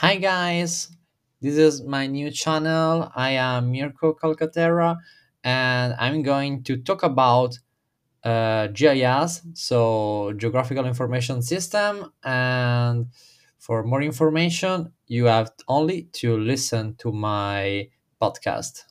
Hi guys, this is my new channel. I am Mirko Calcaterra and I'm going to talk about uh, GIS, so Geographical Information System. And for more information, you have only to listen to my podcast.